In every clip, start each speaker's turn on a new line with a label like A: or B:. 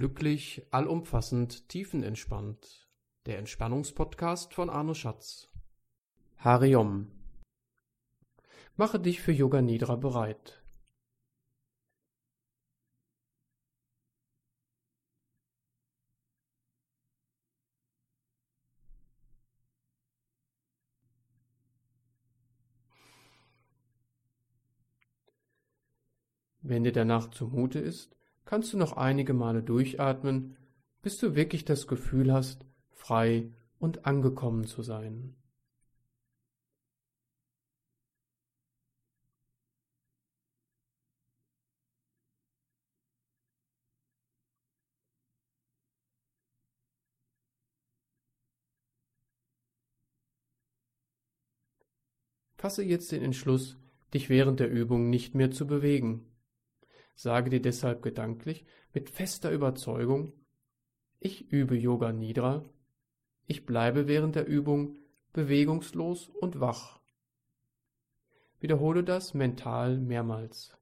A: Glücklich, allumfassend, tiefenentspannt. Der Entspannungspodcast von Arno Schatz. Hariom. Mache dich für Yoga Nidra bereit. Wenn dir danach zumute ist, kannst du noch einige Male durchatmen, bis du wirklich das Gefühl hast, frei und angekommen zu sein. Fasse jetzt den Entschluss, dich während der Übung nicht mehr zu bewegen. Sage dir deshalb gedanklich mit fester Überzeugung, ich übe Yoga Nidra, ich bleibe während der Übung bewegungslos und wach. Wiederhole das mental mehrmals.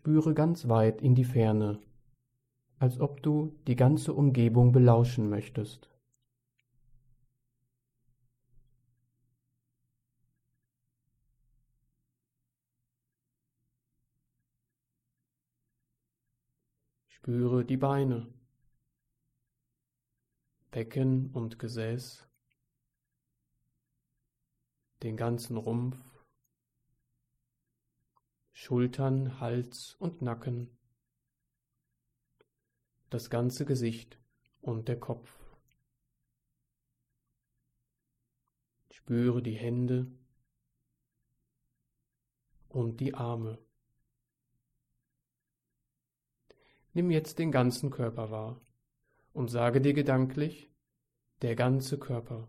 A: Spüre ganz weit in die Ferne, als ob du die ganze Umgebung belauschen möchtest. Spüre die Beine, Becken und Gesäß, den ganzen Rumpf, Schultern, Hals und Nacken, das ganze Gesicht und der Kopf. Spüre die Hände und die Arme. Nimm jetzt den ganzen Körper wahr und sage dir gedanklich, der ganze Körper.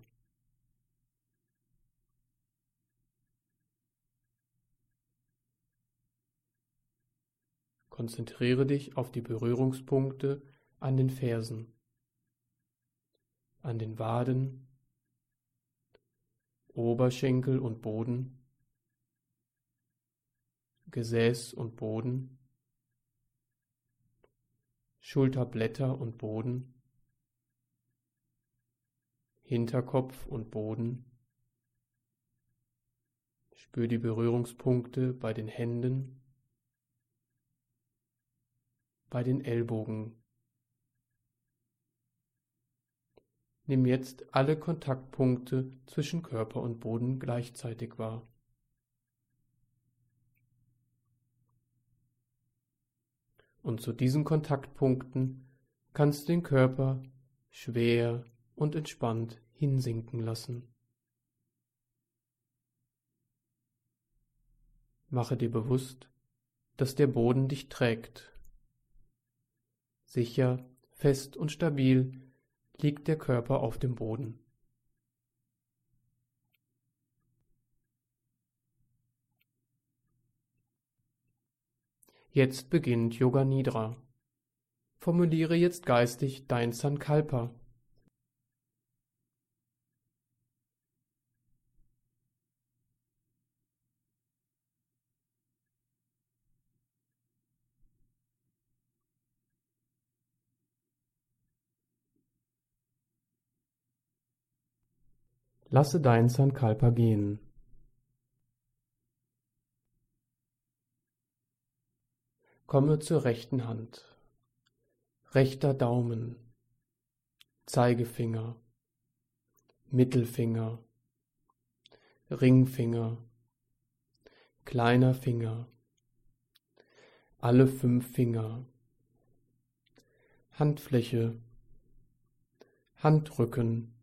A: Konzentriere dich auf die Berührungspunkte an den Fersen, an den Waden, Oberschenkel und Boden, Gesäß und Boden, Schulterblätter und Boden, Hinterkopf und Boden. Spür die Berührungspunkte bei den Händen, bei den Ellbogen. Nimm jetzt alle Kontaktpunkte zwischen Körper und Boden gleichzeitig wahr. Und zu diesen Kontaktpunkten kannst du den Körper schwer und entspannt hinsinken lassen. Mache dir bewusst, dass der Boden dich trägt Sicher, fest und stabil liegt der Körper auf dem Boden. Jetzt beginnt Yoga Nidra. Formuliere jetzt geistig dein Sankalpa, Lasse dein Sankalpa gehen. Komme zur rechten Hand. Rechter Daumen. Zeigefinger. Mittelfinger. Ringfinger. Kleiner Finger. Alle fünf Finger. Handfläche. Handrücken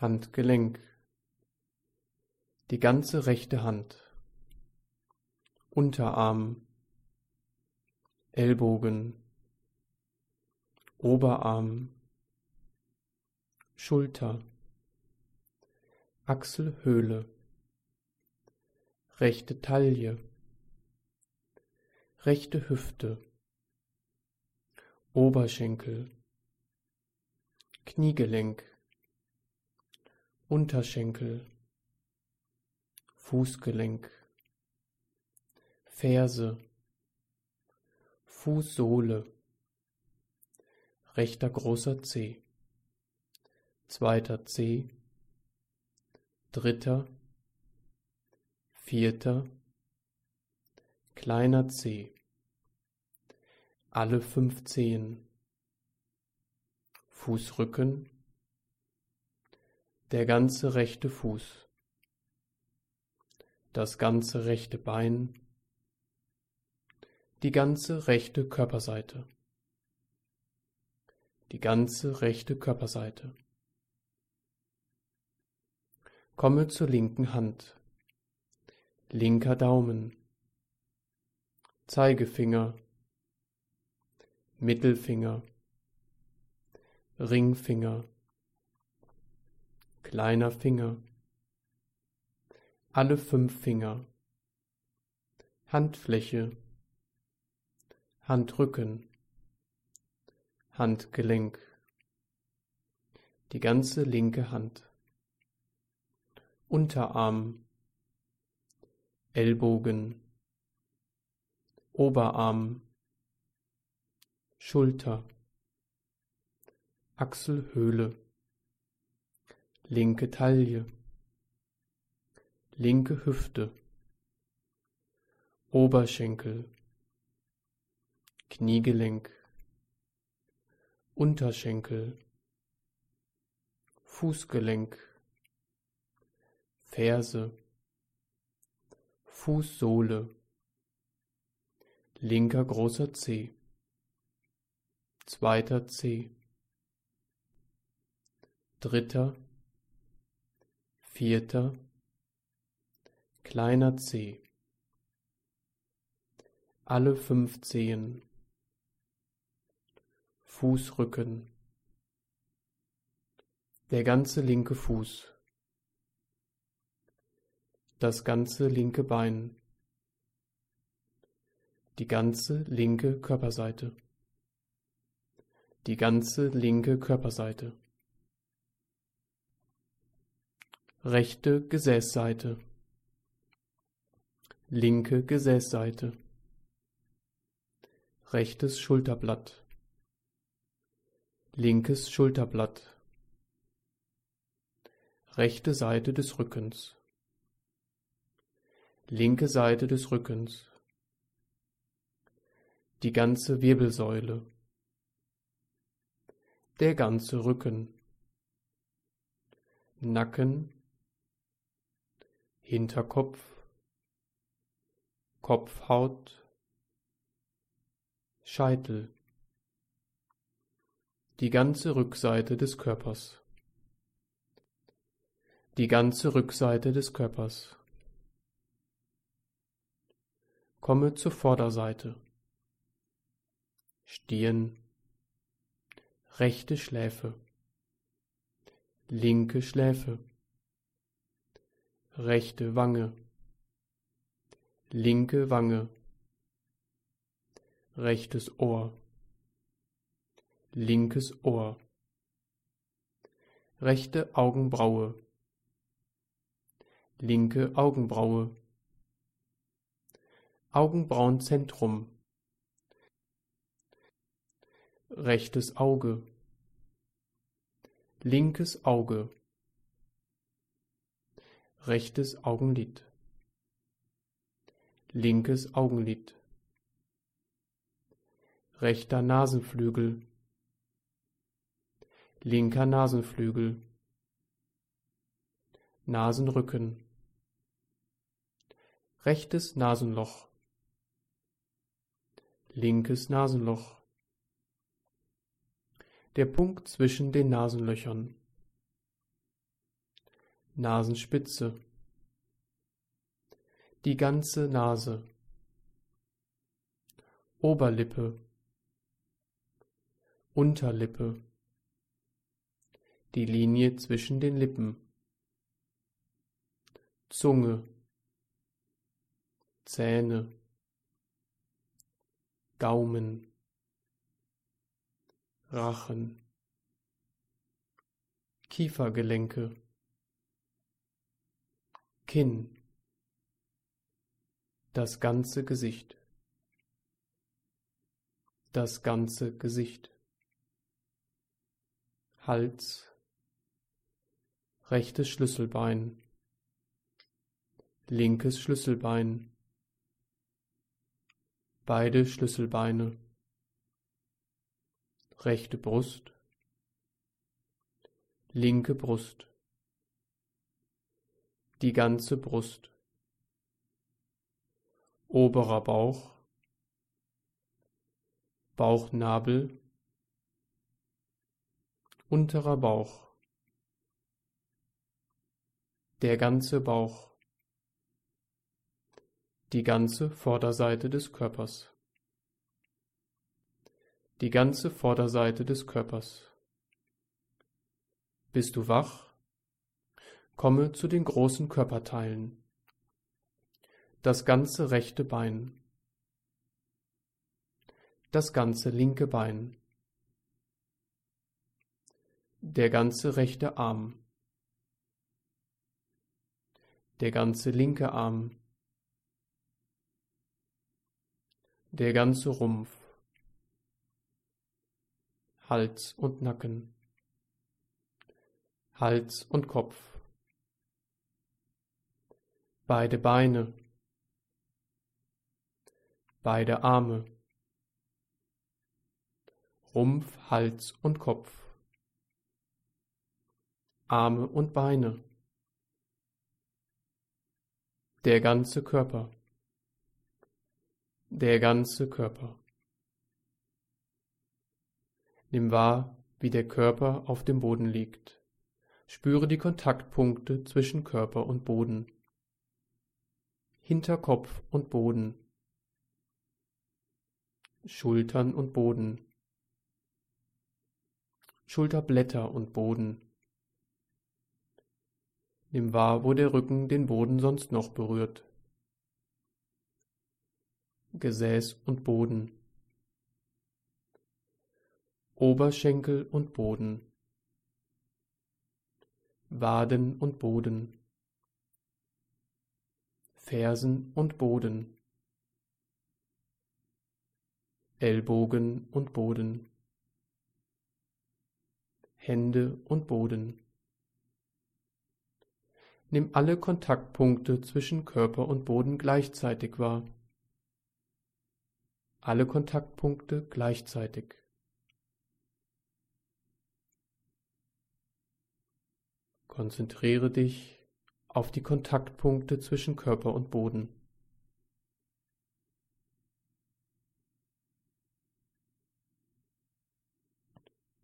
A: Handgelenk, die ganze rechte Hand, Unterarm, Ellbogen, Oberarm, Schulter, Achselhöhle, rechte Taille, rechte Hüfte, Oberschenkel, Kniegelenk, Unterschenkel, Fußgelenk, Ferse, Fußsohle, rechter großer Zeh, zweiter Zeh, dritter, vierter, kleiner Zeh, alle fünf Zehen, Fußrücken, der ganze rechte Fuß, das ganze rechte Bein, die ganze rechte Körperseite, die ganze rechte Körperseite. Komme zur linken Hand, linker Daumen, Zeigefinger, Mittelfinger, Ringfinger, kleiner Finger, alle fünf Finger, Handfläche, Handrücken, Handgelenk, die ganze linke Hand, Unterarm, Ellbogen, Oberarm, Schulter, Achselhöhle, linke Taille, linke Hüfte, Oberschenkel, Kniegelenk, Unterschenkel, Fußgelenk, Ferse, Fußsohle, linker großer Zeh, zweiter Zeh, dritter, vierter, kleiner Zeh, alle fünf Zehen, Fußrücken, der ganze linke Fuß, das ganze linke Bein, die ganze linke Körperseite, die ganze linke Körperseite, rechte Gesäßseite, linke Gesäßseite, rechtes Schulterblatt, linkes Schulterblatt, rechte Seite des Rückens, linke Seite des Rückens, die ganze Wirbelsäule, der ganze Rücken, Nacken, Hinterkopf, Kopfhaut, Scheitel die ganze Rückseite des Körpers. Die ganze Rückseite des Körpers. Komme zur Vorderseite. Stirn. Rechte Schläfe. Linke Schläfe. Rechte Wange. Linke Wange. Rechtes Ohr. Linkes Ohr, rechte Augenbraue, linke Augenbraue, Augenbrauenzentrum, rechtes Auge, linkes Auge, rechtes Augenlid, linkes Augenlid, rechter Nasenflügel, linker Nasenflügel, Nasenrücken, rechtes Nasenloch, linkes Nasenloch, der Punkt zwischen den Nasenlöchern, Nasenspitze, die ganze Nase, Oberlippe, Unterlippe, die Linie zwischen den Lippen, Zunge, Zähne, Gaumen, Rachen, Kiefergelenke, Kinn, das ganze Gesicht, das ganze Gesicht, Hals, rechtes Schlüsselbein, linkes Schlüsselbein, beide Schlüsselbeine, rechte Brust, linke Brust, die ganze Brust, oberer Bauch, Bauchnabel, unterer Bauch, der ganze Bauch, die ganze Vorderseite des Körpers, die ganze Vorderseite des Körpers. Bist du wach? Komme zu den großen Körperteilen. Das ganze rechte Bein, das ganze linke Bein, der ganze rechte Arm, der ganze linke Arm, der ganze Rumpf, Hals und Nacken, Hals und Kopf, beide Beine, beide Arme, Rumpf, Hals und Kopf, Arme und Beine, der ganze Körper, der ganze Körper. Nimm wahr, wie der Körper auf dem Boden liegt. Spüre die Kontaktpunkte zwischen Körper und Boden. Hinterkopf und Boden. Schultern und Boden. Schulterblätter und Boden. Nimm wahr, wo der Rücken den Boden sonst noch berührt. Gesäß und Boden. Oberschenkel und Boden. Waden und Boden. Fersen und Boden. Ellbogen und Boden. Hände und Boden. Nimm alle Kontaktpunkte zwischen Körper und Boden gleichzeitig wahr. Alle Kontaktpunkte gleichzeitig. Konzentriere dich auf die Kontaktpunkte zwischen Körper und Boden.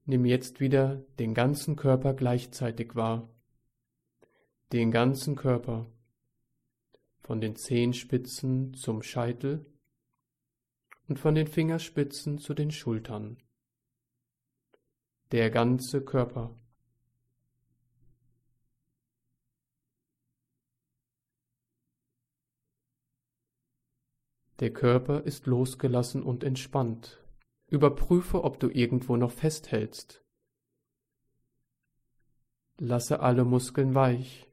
A: Nimm jetzt wieder den ganzen Körper gleichzeitig wahr den ganzen Körper, von den Zehenspitzen zum Scheitel und von den Fingerspitzen zu den Schultern. Der ganze Körper. Der Körper ist losgelassen und entspannt. Überprüfe, ob du irgendwo noch festhältst. Lasse alle Muskeln weich.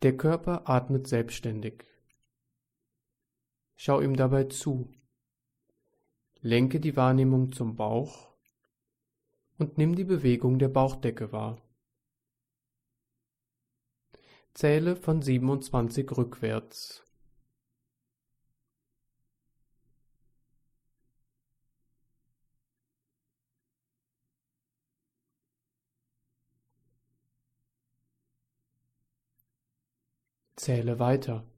A: Der Körper atmet selbstständig. Schau ihm dabei zu. Lenke die Wahrnehmung zum Bauch und nimm die Bewegung der Bauchdecke wahr. Zähle von 27 rückwärts. Zähle weiter.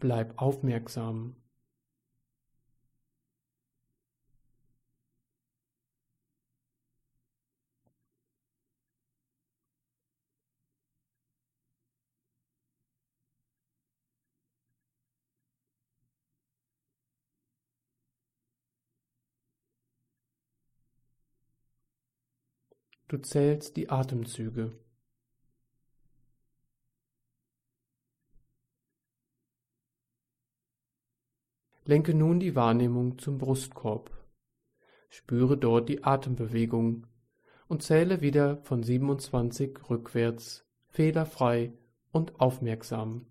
A: bleib aufmerksam. Du zählst die Atemzüge. Lenke nun die Wahrnehmung zum Brustkorb. Spüre dort die Atembewegung und zähle wieder von 27 rückwärts, fehlerfrei und aufmerksam.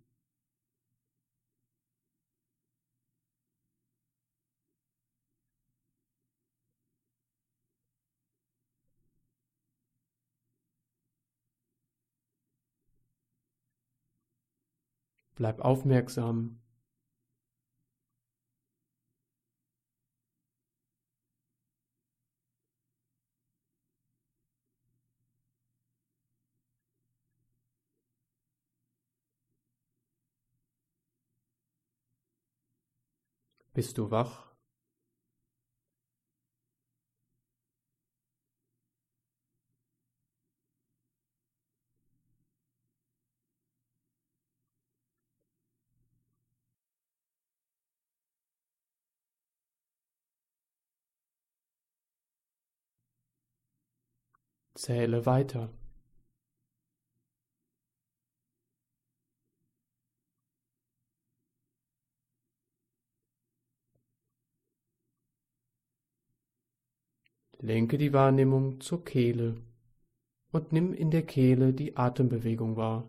A: Bleib aufmerksam. Bist du wach? Zähle weiter. Lenke die Wahrnehmung zur Kehle und nimm in der Kehle die Atembewegung wahr.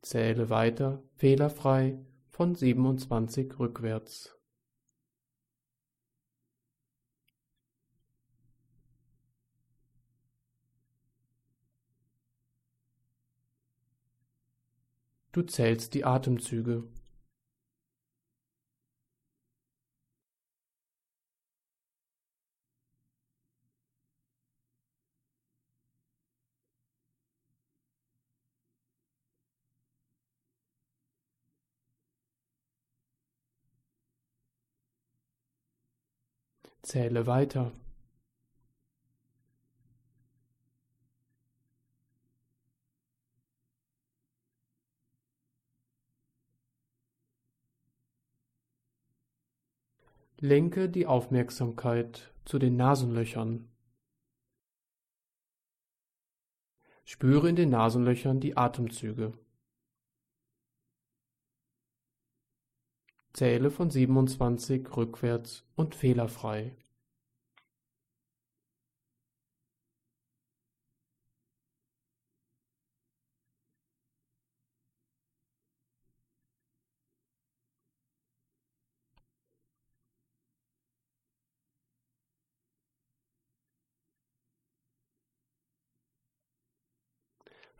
A: Zähle weiter fehlerfrei von 27 rückwärts. Du zählst die Atemzüge. Zähle weiter. Lenke die Aufmerksamkeit zu den Nasenlöchern. Spüre in den Nasenlöchern die Atemzüge. Zähle von 27 rückwärts und fehlerfrei.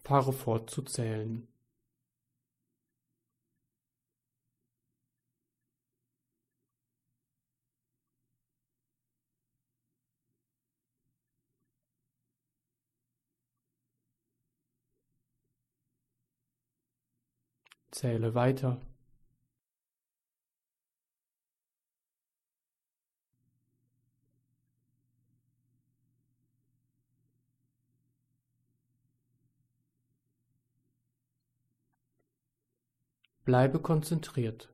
A: Fahre fort zu zählen. Zähle weiter. Bleibe konzentriert.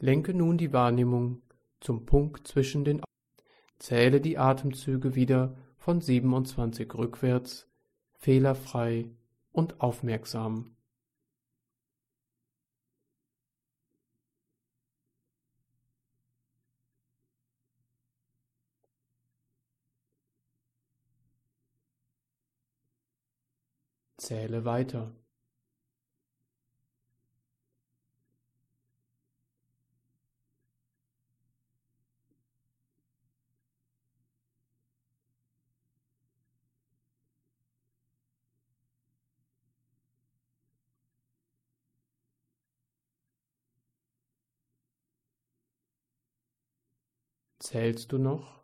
A: Lenke nun die Wahrnehmung zum Punkt zwischen den Augen. Zähle die Atemzüge wieder von 27 rückwärts, fehlerfrei und aufmerksam. Zähle weiter. Zählst du noch?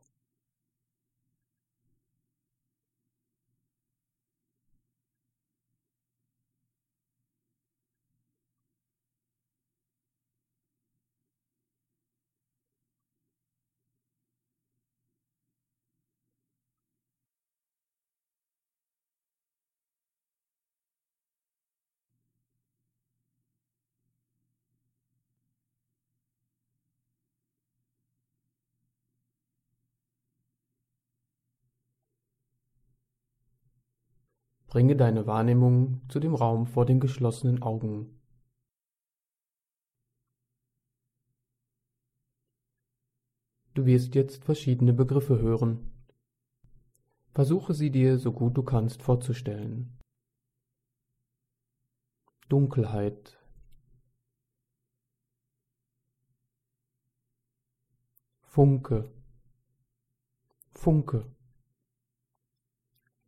A: Bringe deine Wahrnehmung zu dem Raum vor den geschlossenen Augen. Du wirst jetzt verschiedene Begriffe hören. Versuche sie dir so gut du kannst vorzustellen. Dunkelheit, Funke, Funke,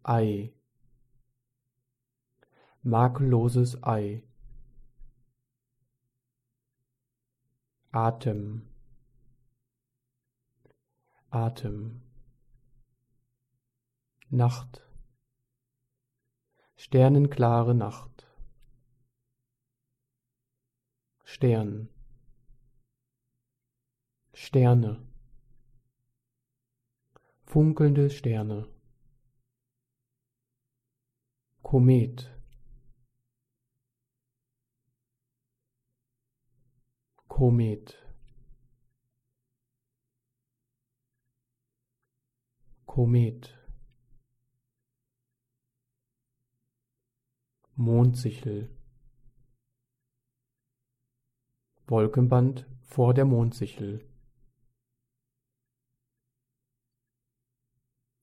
A: Ei, makelloses Ei, Atem, Atem, Nacht, sternenklare Nacht, Stern, Sterne, funkelnde Sterne, Komet, Komet, Komet, Mondsichel, Wolkenband vor der Mondsichel,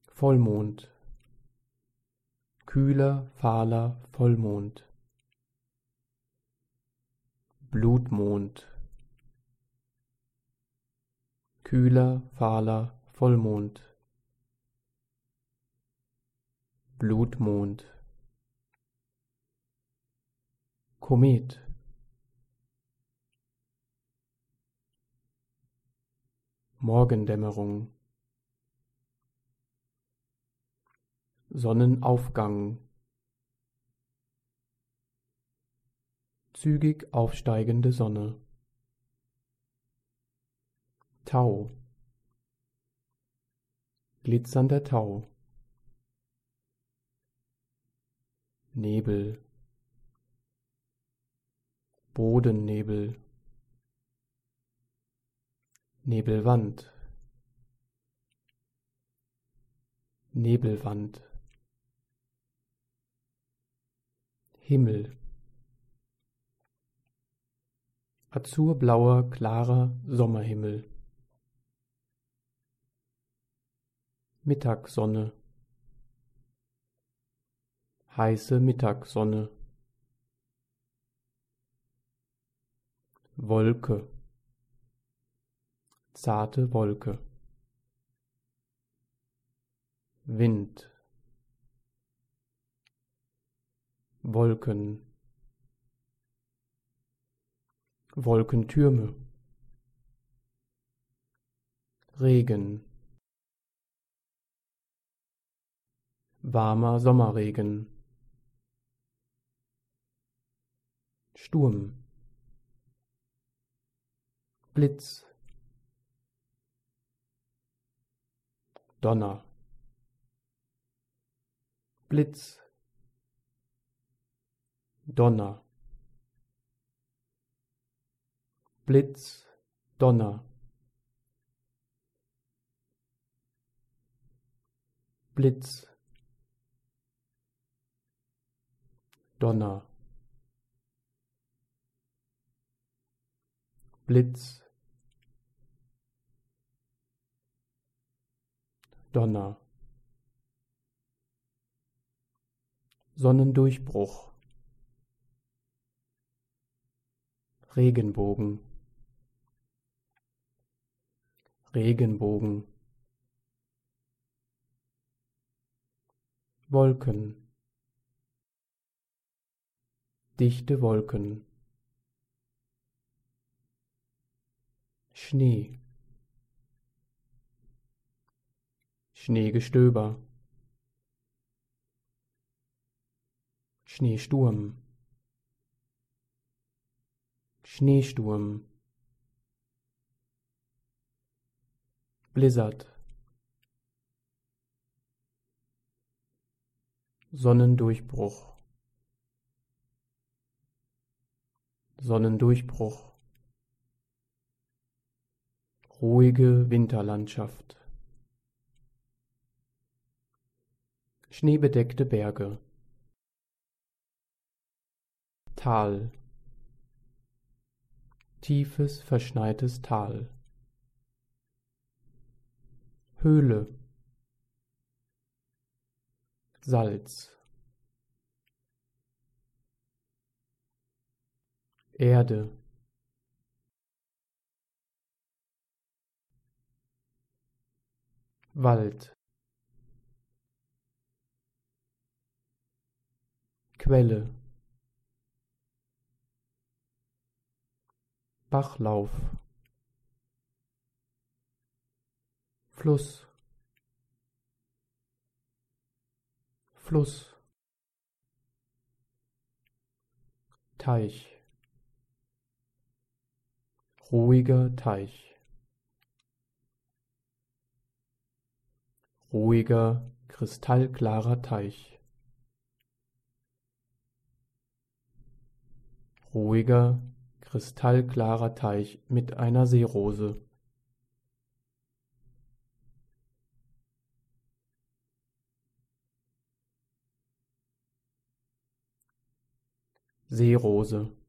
A: Vollmond, kühler, fahler Vollmond, Blutmond, kühler, fahler Vollmond, Blutmond, Komet, Morgendämmerung, Sonnenaufgang, zügig aufsteigende Sonne, Tau, glitzernder Tau, Nebel, Bodennebel, Nebelwand, Nebelwand, Himmel, azurblauer, klarer Sommerhimmel, Mittagssonne, heiße Mittagssonne, Wolke, zarte Wolke, Wind, Wolken, Wolkentürme, Regen, warmer Sommerregen, Sturm, Blitz, Donner, Blitz, Donner, Blitz, Donner, Blitz, Donner, Blitz, Donner, Sonnendurchbruch, Regenbogen, Regenbogen, Wolken, dichte Wolken, Schnee, Schneegestöber, Schneesturm, Schneesturm, Blizzard, Sonnendurchbruch, Sonnendurchbruch, ruhige Winterlandschaft, schneebedeckte Berge. Tal, tiefes, verschneites Tal. Höhle, Salz, Erde, Wald, Quelle, Bachlauf, Fluss, Fluss, Teich, ruhiger Teich, ruhiger, kristallklarer Teich, ruhiger, kristallklarer Teich mit einer Seerose. Seerose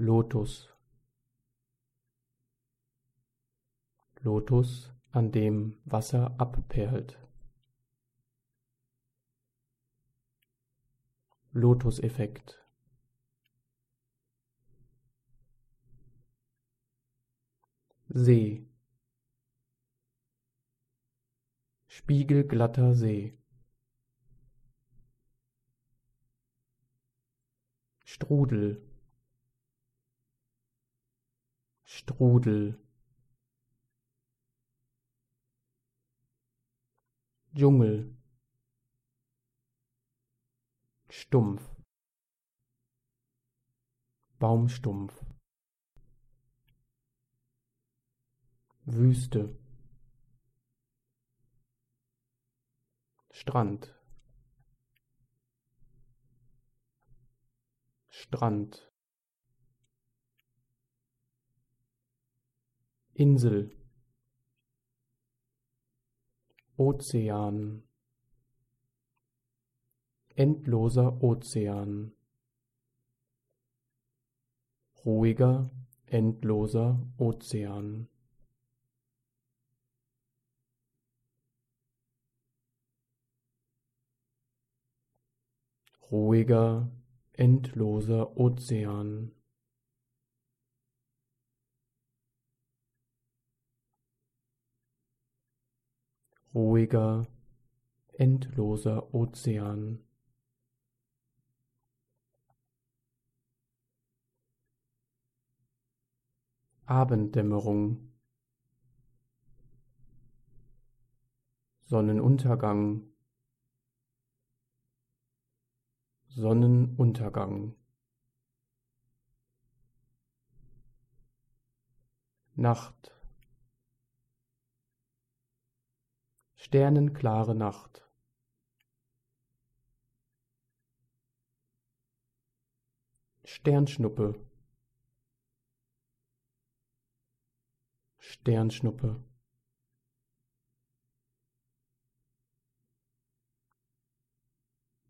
A: Lotus. Lotus, an dem Wasser abperlt. Lotus-Effekt. See. Spiegelglatter See. Strudel Strudel. Dschungel. Stumpf. Baumstumpf. Wüste. Strand. Strand Insel. Ozean. Endloser Ozean. Ruhiger, endloser Ozean. Ruhiger, endloser Ozean ruhiger, endloser Ozean. Abenddämmerung. Sonnenuntergang. Sonnenuntergang. Nacht Sternenklare Nacht. Sternschnuppe. Sternschnuppe.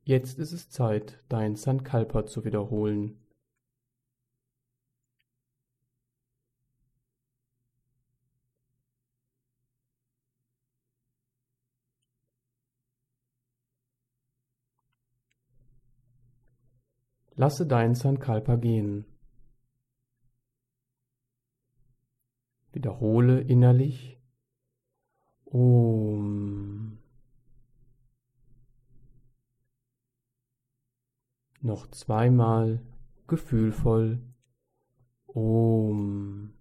A: Jetzt ist es Zeit, dein Sankalpa zu wiederholen. Lasse dein Sankalpa gehen. Wiederhole innerlich Om. Noch zweimal gefühlvoll Om.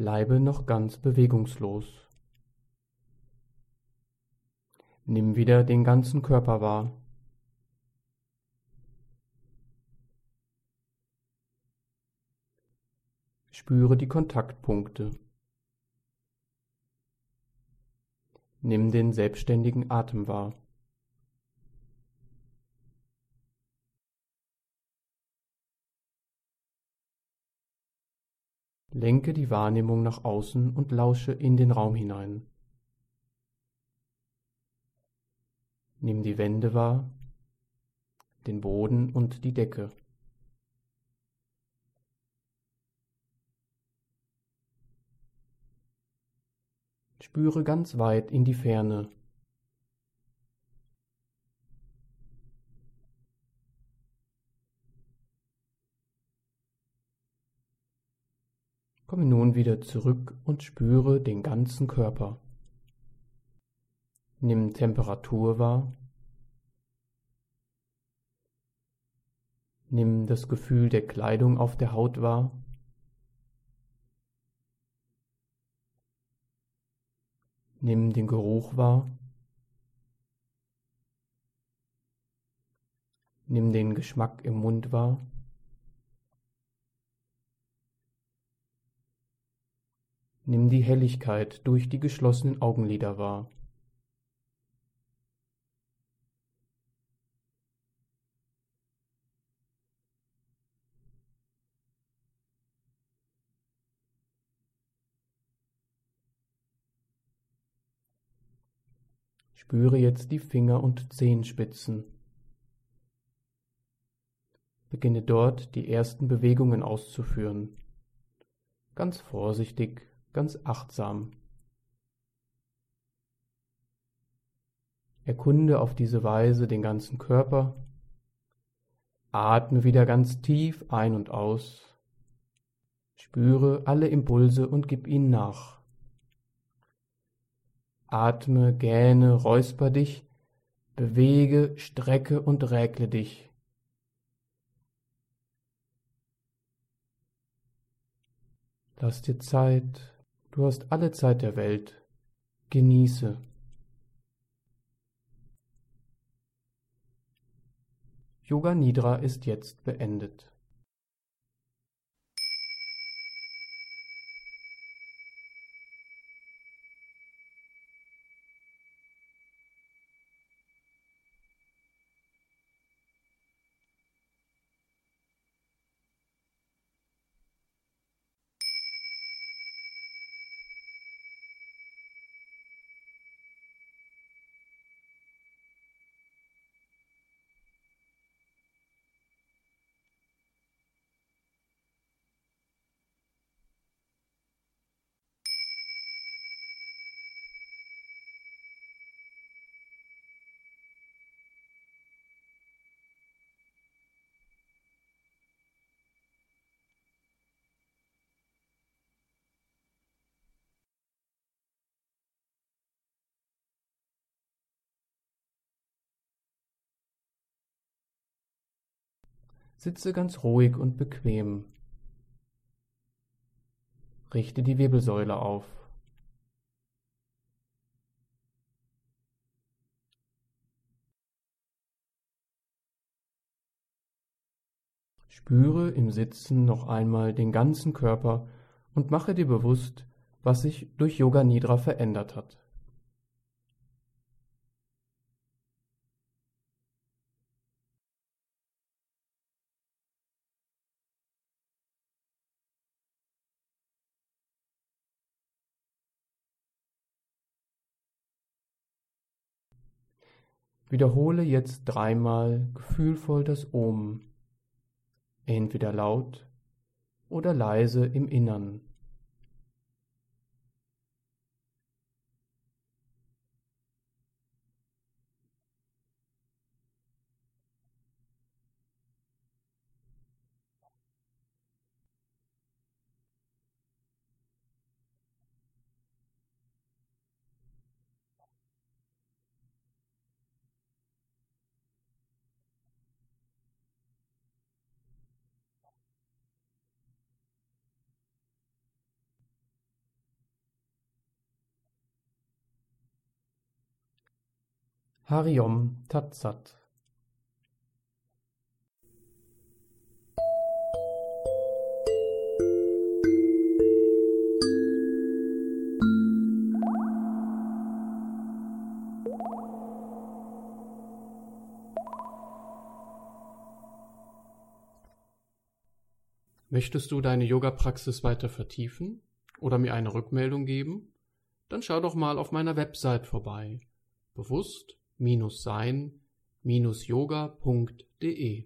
A: bleibe noch ganz bewegungslos. Nimm wieder den ganzen Körper wahr. Spüre die Kontaktpunkte. Nimm den selbstständigen Atem wahr. Lenke die Wahrnehmung nach außen und lausche in den Raum hinein. Nimm die Wände wahr, den Boden und die Decke. Spüre ganz weit in die Ferne. Komme nun wieder zurück und spüre den ganzen Körper. Nimm Temperatur wahr. Nimm das Gefühl der Kleidung auf der Haut wahr. Nimm den Geruch wahr. Nimm den Geschmack im Mund wahr. Nimm die Helligkeit durch die geschlossenen Augenlider wahr. Spüre jetzt die Finger- und Zehenspitzen. Beginne dort die ersten Bewegungen auszuführen. Ganz vorsichtig ganz achtsam. Erkunde auf diese Weise den ganzen Körper. Atme wieder ganz tief ein und aus. Spüre alle Impulse und gib ihnen nach. Atme, gähne, räusper dich, bewege, strecke und räkle dich. Lass dir Zeit, Du hast alle Zeit der Welt. Genieße. Yoga Nidra ist jetzt beendet. Sitze ganz ruhig und bequem. Richte die Wirbelsäule auf. Spüre im Sitzen noch einmal den ganzen Körper und mache dir bewusst, was sich durch Yoga Nidra verändert hat. Wiederhole jetzt dreimal gefühlvoll das Om, entweder laut oder leise im Innern. Hariom Tatsat. Möchtest du deine Yoga-Praxis weiter vertiefen oder mir eine Rückmeldung geben? Dann schau doch mal auf meiner Website vorbei. Bewusst Bewusst-sein-yoga.de